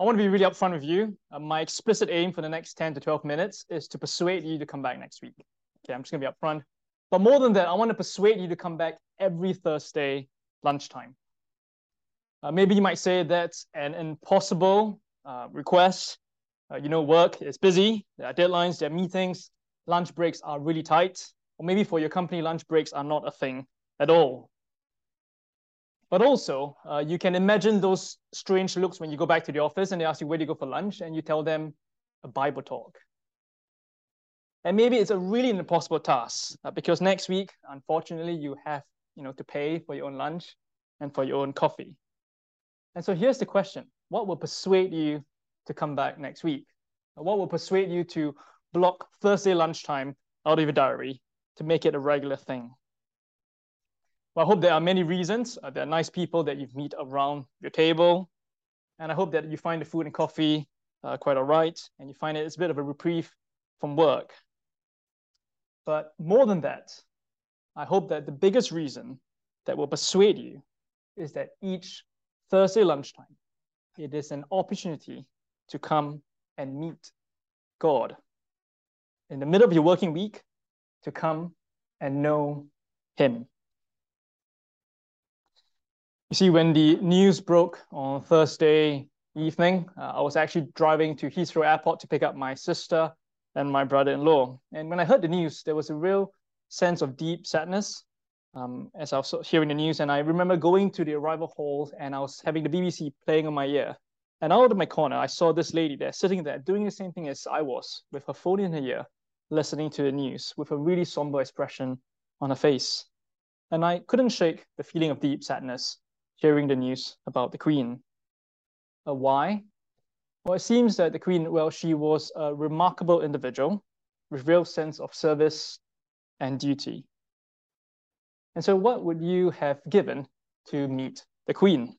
I want to be really upfront with you. Uh, my explicit aim for the next 10 to 12 minutes is to persuade you to come back next week. Okay, I'm just going to be upfront. But more than that, I want to persuade you to come back every Thursday lunchtime. Uh, maybe you might say that's an impossible uh, request. Uh, you know, work is busy, there are deadlines, there are meetings, lunch breaks are really tight, or maybe for your company, lunch breaks are not a thing at all. But also, uh, you can imagine those strange looks when you go back to the office and they ask you where do you go for lunch, and you tell them a Bible talk. And maybe it's a really impossible task uh, because next week, unfortunately, you have you know to pay for your own lunch and for your own coffee. And so here's the question: What will persuade you to come back next week? What will persuade you to block Thursday lunchtime out of your diary to make it a regular thing? Well, I hope there are many reasons. Uh, there are nice people that you meet around your table. And I hope that you find the food and coffee uh, quite all right, and you find it, it's a bit of a reprieve from work. But more than that, I hope that the biggest reason that will persuade you is that each Thursday lunchtime, it is an opportunity to come and meet God. In the middle of your working week, to come and know Him. You see, when the news broke on Thursday evening, uh, I was actually driving to Heathrow Airport to pick up my sister and my brother-in-law. And when I heard the news, there was a real sense of deep sadness um, as I was hearing the news. And I remember going to the arrival hall and I was having the BBC playing on my ear. And out of my corner, I saw this lady there sitting there doing the same thing as I was with her phone in her ear, listening to the news with a really somber expression on her face. And I couldn't shake the feeling of deep sadness hearing the news about the Queen. Uh, why? Well, it seems that the Queen, well, she was a remarkable individual with real sense of service and duty. And so what would you have given to meet the Queen?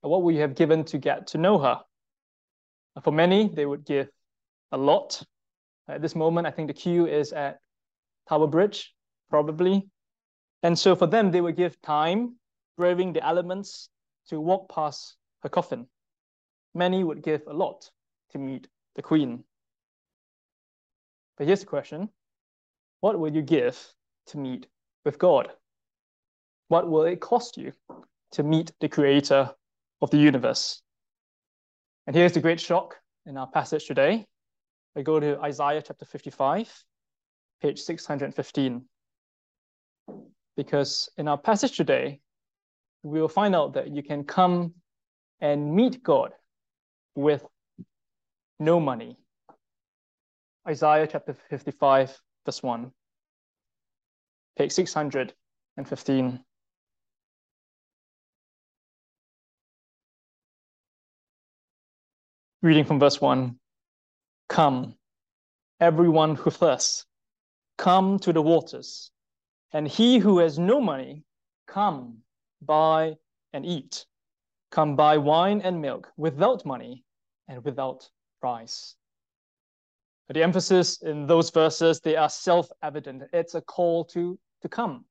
What would you have given to get to know her? For many, they would give a lot. At this moment, I think the queue is at Tower Bridge, probably. And so for them, they would give time braving the elements to walk past her coffin. Many would give a lot to meet the queen. But here's the question What will you give to meet with God? What will it cost you to meet the creator of the universe? And here's the great shock in our passage today. We go to Isaiah chapter 55, page 615. Because in our passage today, we will find out that you can come and meet God with no money. Isaiah chapter 55, verse 1, page 615. Reading from verse 1 Come, everyone who thirsts, come to the waters, and he who has no money, come buy, and eat. Come buy wine and milk without money and without price. The emphasis in those verses, they are self-evident. It's a call to, to come.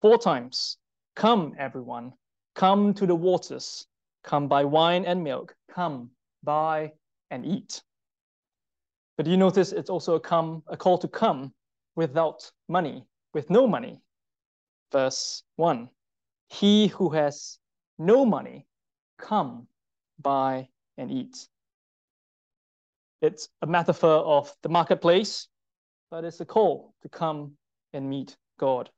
Four times. Come, everyone. Come to the waters. Come buy wine and milk. Come, buy and eat. But you notice it's also a come, a call to come without money, with no money. Verse 1. He who has no money, come, buy, and eat. It's a metaphor of the marketplace, but it's a call to come and meet God.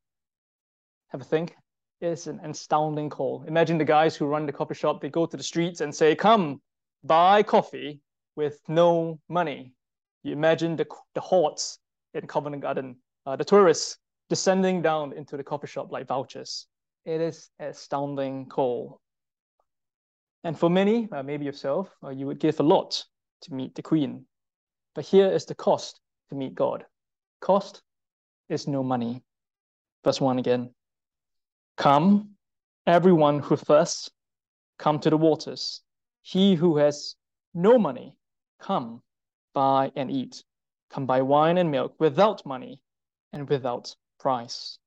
Have a think. It's an astounding call. Imagine the guys who run the coffee shop, they go to the streets and say, Come, buy coffee with no money. You imagine the, the hordes in Covent Garden, uh, the tourists descending down into the coffee shop like vultures. It is astounding call. And for many, uh, maybe yourself, uh, you would give a lot to meet the Queen. But here is the cost to meet God. Cost is no money. Verse 1 again. Come, everyone who thirsts, come to the waters. He who has no money, come, buy and eat. Come buy wine and milk without money and without price.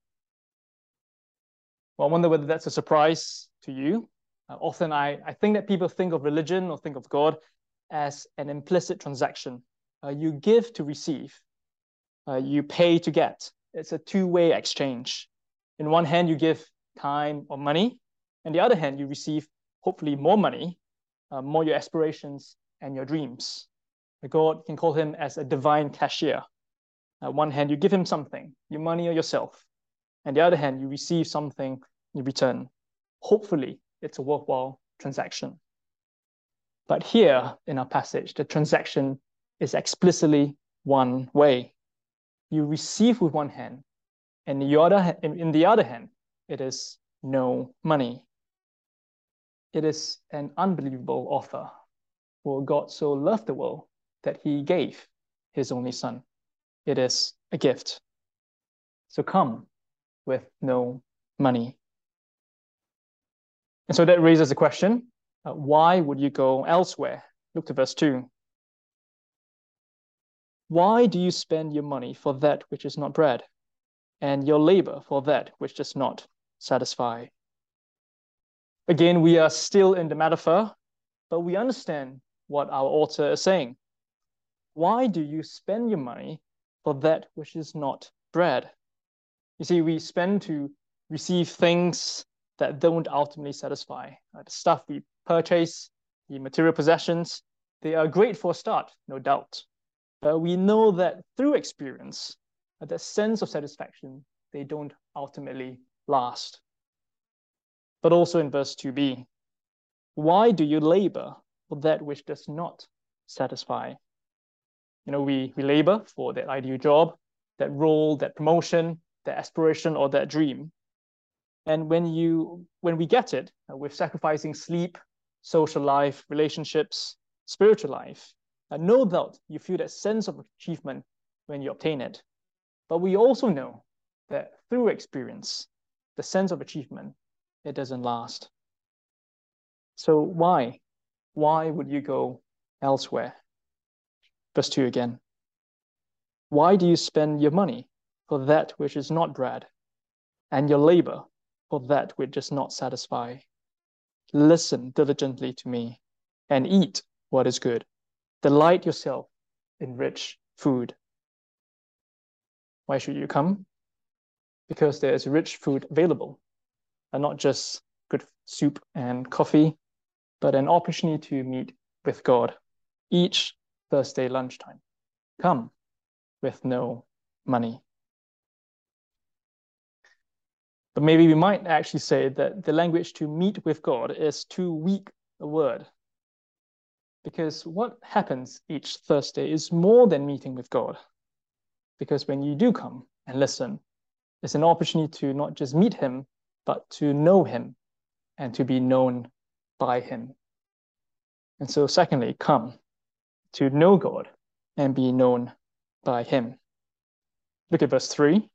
Well, I wonder whether that's a surprise to you. Uh, often I, I think that people think of religion or think of God as an implicit transaction. Uh, you give to receive, uh, you pay to get. It's a two way exchange. In one hand, you give time or money, and the other hand, you receive hopefully more money, uh, more your aspirations and your dreams. God can call him as a divine cashier. On one hand, you give him something, your money or yourself. And the other hand, you receive something in return. Hopefully, it's a worthwhile transaction. But here in our passage, the transaction is explicitly one way. You receive with one hand, and the other, in the other hand, it is no money. It is an unbelievable offer. For God so loved the world that he gave his only son. It is a gift. So come with no money. And so that raises the question uh, why would you go elsewhere? Look to verse 2. Why do you spend your money for that which is not bread, and your labor for that which does not satisfy? Again, we are still in the metaphor, but we understand what our author is saying. Why do you spend your money for that which is not bread? You see, we spend to receive things that don't ultimately satisfy. Uh, the stuff we purchase, the material possessions, they are great for a start, no doubt. But we know that through experience, that sense of satisfaction, they don't ultimately last. But also in verse 2b, why do you labor for that which does not satisfy? You know, we, we labor for that ideal job, that role, that promotion, that aspiration, or that dream. And when you when we get it, uh, with sacrificing sleep, social life, relationships, spiritual life, uh, no doubt you feel that sense of achievement when you obtain it. But we also know that through experience, the sense of achievement, it doesn't last. So why? Why would you go elsewhere? Verse 2 again. Why do you spend your money for that which is not bread, and your labor for that which does not satisfy. Listen diligently to me and eat what is good. Delight yourself in rich food. Why should you come? Because there is rich food available, and not just good soup and coffee, but an opportunity to meet with God each Thursday lunchtime. Come with no money. But maybe we might actually say that the language to meet with God is too weak a word. Because what happens each Thursday is more than meeting with God. Because when you do come and listen, it's an opportunity to not just meet Him, but to know Him and to be known by Him. And so, secondly, come to know God and be known by Him. Look at verse 3.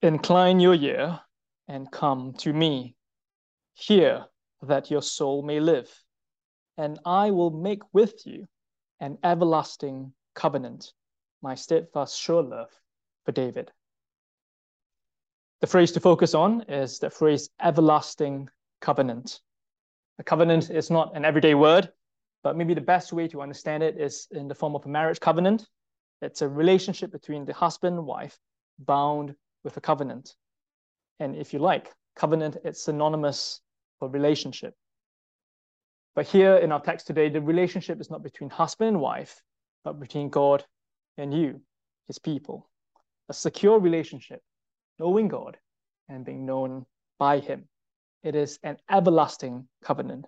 Incline your ear and come to me. Hear that your soul may live, and I will make with you an everlasting covenant, my steadfast sure love for David. The phrase to focus on is the phrase everlasting covenant. A covenant is not an everyday word, but maybe the best way to understand it is in the form of a marriage covenant. It's a relationship between the husband and wife bound with a covenant. And if you like, covenant, it's synonymous for relationship. But here in our text today, the relationship is not between husband and wife, but between God and you, his people. A secure relationship, knowing God and being known by him. It is an everlasting covenant,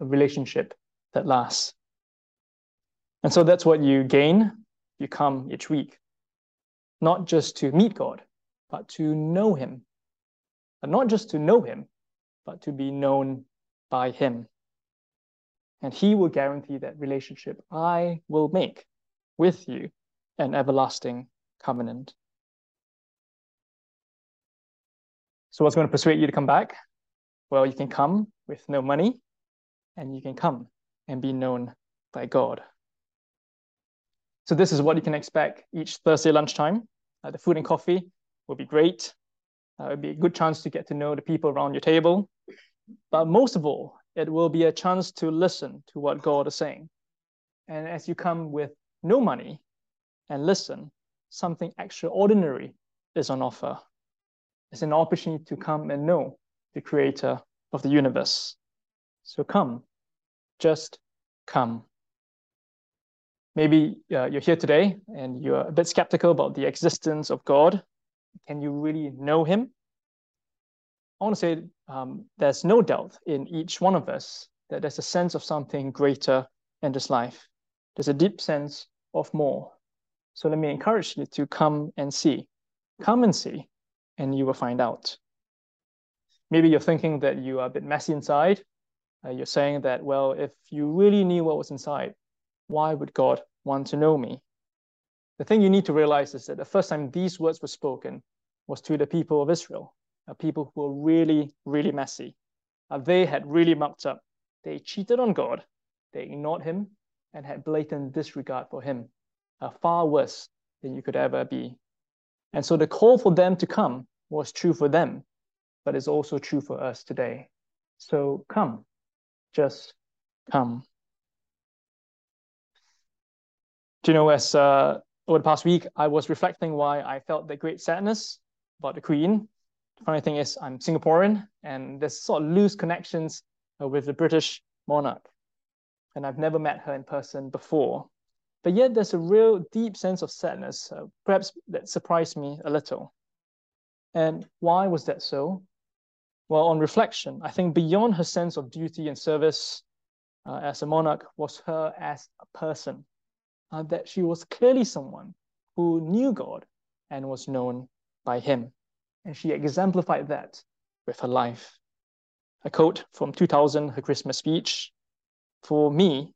a relationship that lasts. And so that's what you gain. You come each week, not just to meet God, but to know him. And not just to know him, but to be known by him. And he will guarantee that relationship I will make with you an everlasting covenant. So, what's going to persuade you to come back? Well, you can come with no money, and you can come and be known by God. So, this is what you can expect each Thursday lunchtime. The food and coffee will be great. Uh, it'll be a good chance to get to know the people around your table. But most of all, it will be a chance to listen to what God is saying. And as you come with no money and listen, something extraordinary is on offer. It's an opportunity to come and know the creator of the universe. So come, just come. Maybe uh, you're here today and you're a bit skeptical about the existence of God. Can you really know him? I want to say um, there's no doubt in each one of us that there's a sense of something greater in this life. There's a deep sense of more. So let me encourage you to come and see. Come and see, and you will find out. Maybe you're thinking that you are a bit messy inside. Uh, you're saying that, well, if you really knew what was inside, why would God want to know me? The thing you need to realize is that the first time these words were spoken was to the people of Israel, uh, people who were really, really messy. Uh, they had really mucked up. They cheated on God, they ignored him, and had blatant disregard for him, uh, far worse than you could ever be. And so the call for them to come was true for them, but it's also true for us today. So come, just come. Do you know, as uh, over the past week, I was reflecting why I felt that great sadness about the Queen. The funny thing is, I'm Singaporean, and there's sort of loose connections uh, with the British monarch and I've never met her in person before. But yet there's a real deep sense of sadness, uh, perhaps that surprised me a little. And why was that so? Well, on reflection, I think beyond her sense of duty and service uh, as a monarch was her as a person, uh, that she was clearly someone who knew God and was known by him. And she exemplified that with her life. A quote from 2000, her Christmas speech for me,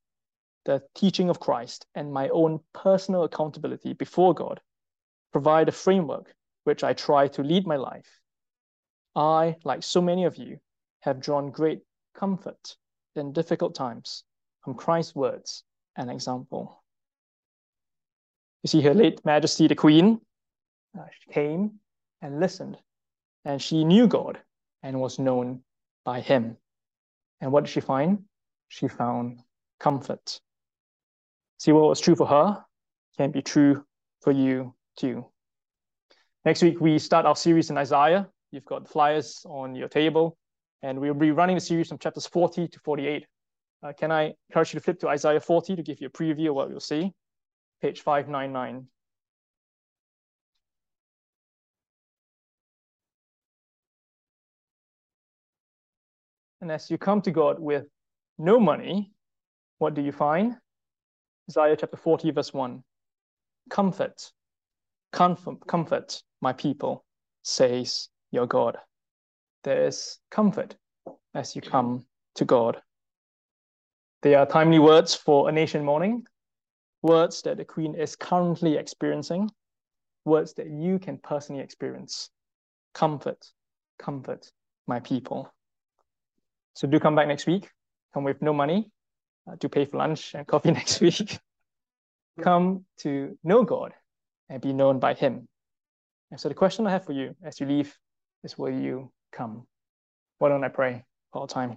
the teaching of Christ and my own personal accountability before God provide a framework which I try to lead my life. I, like so many of you, have drawn great comfort in difficult times from Christ's words and example. You see, Her late Majesty the Queen uh, came and listened, and she knew God and was known by Him. And what did she find? she found comfort. See what was true for her can be true for you too. Next week, we start our series in Isaiah. You've got flyers on your table, and we'll be running the series from chapters 40 to 48. Uh, can I encourage you to flip to Isaiah 40 to give you a preview of what you'll see? Page 599. And as you come to God with no money, what do you find? Isaiah chapter 40, verse 1. Comfort, comfort, comfort my people, says your God. There is comfort as you come to God. They are timely words for a nation mourning, words that the Queen is currently experiencing, words that you can personally experience. Comfort, comfort my people. So do come back next week come with no money uh, to pay for lunch and coffee next week. come to know God and be known by Him. And so the question I have for you as you leave is will you come? Why don't I pray all time?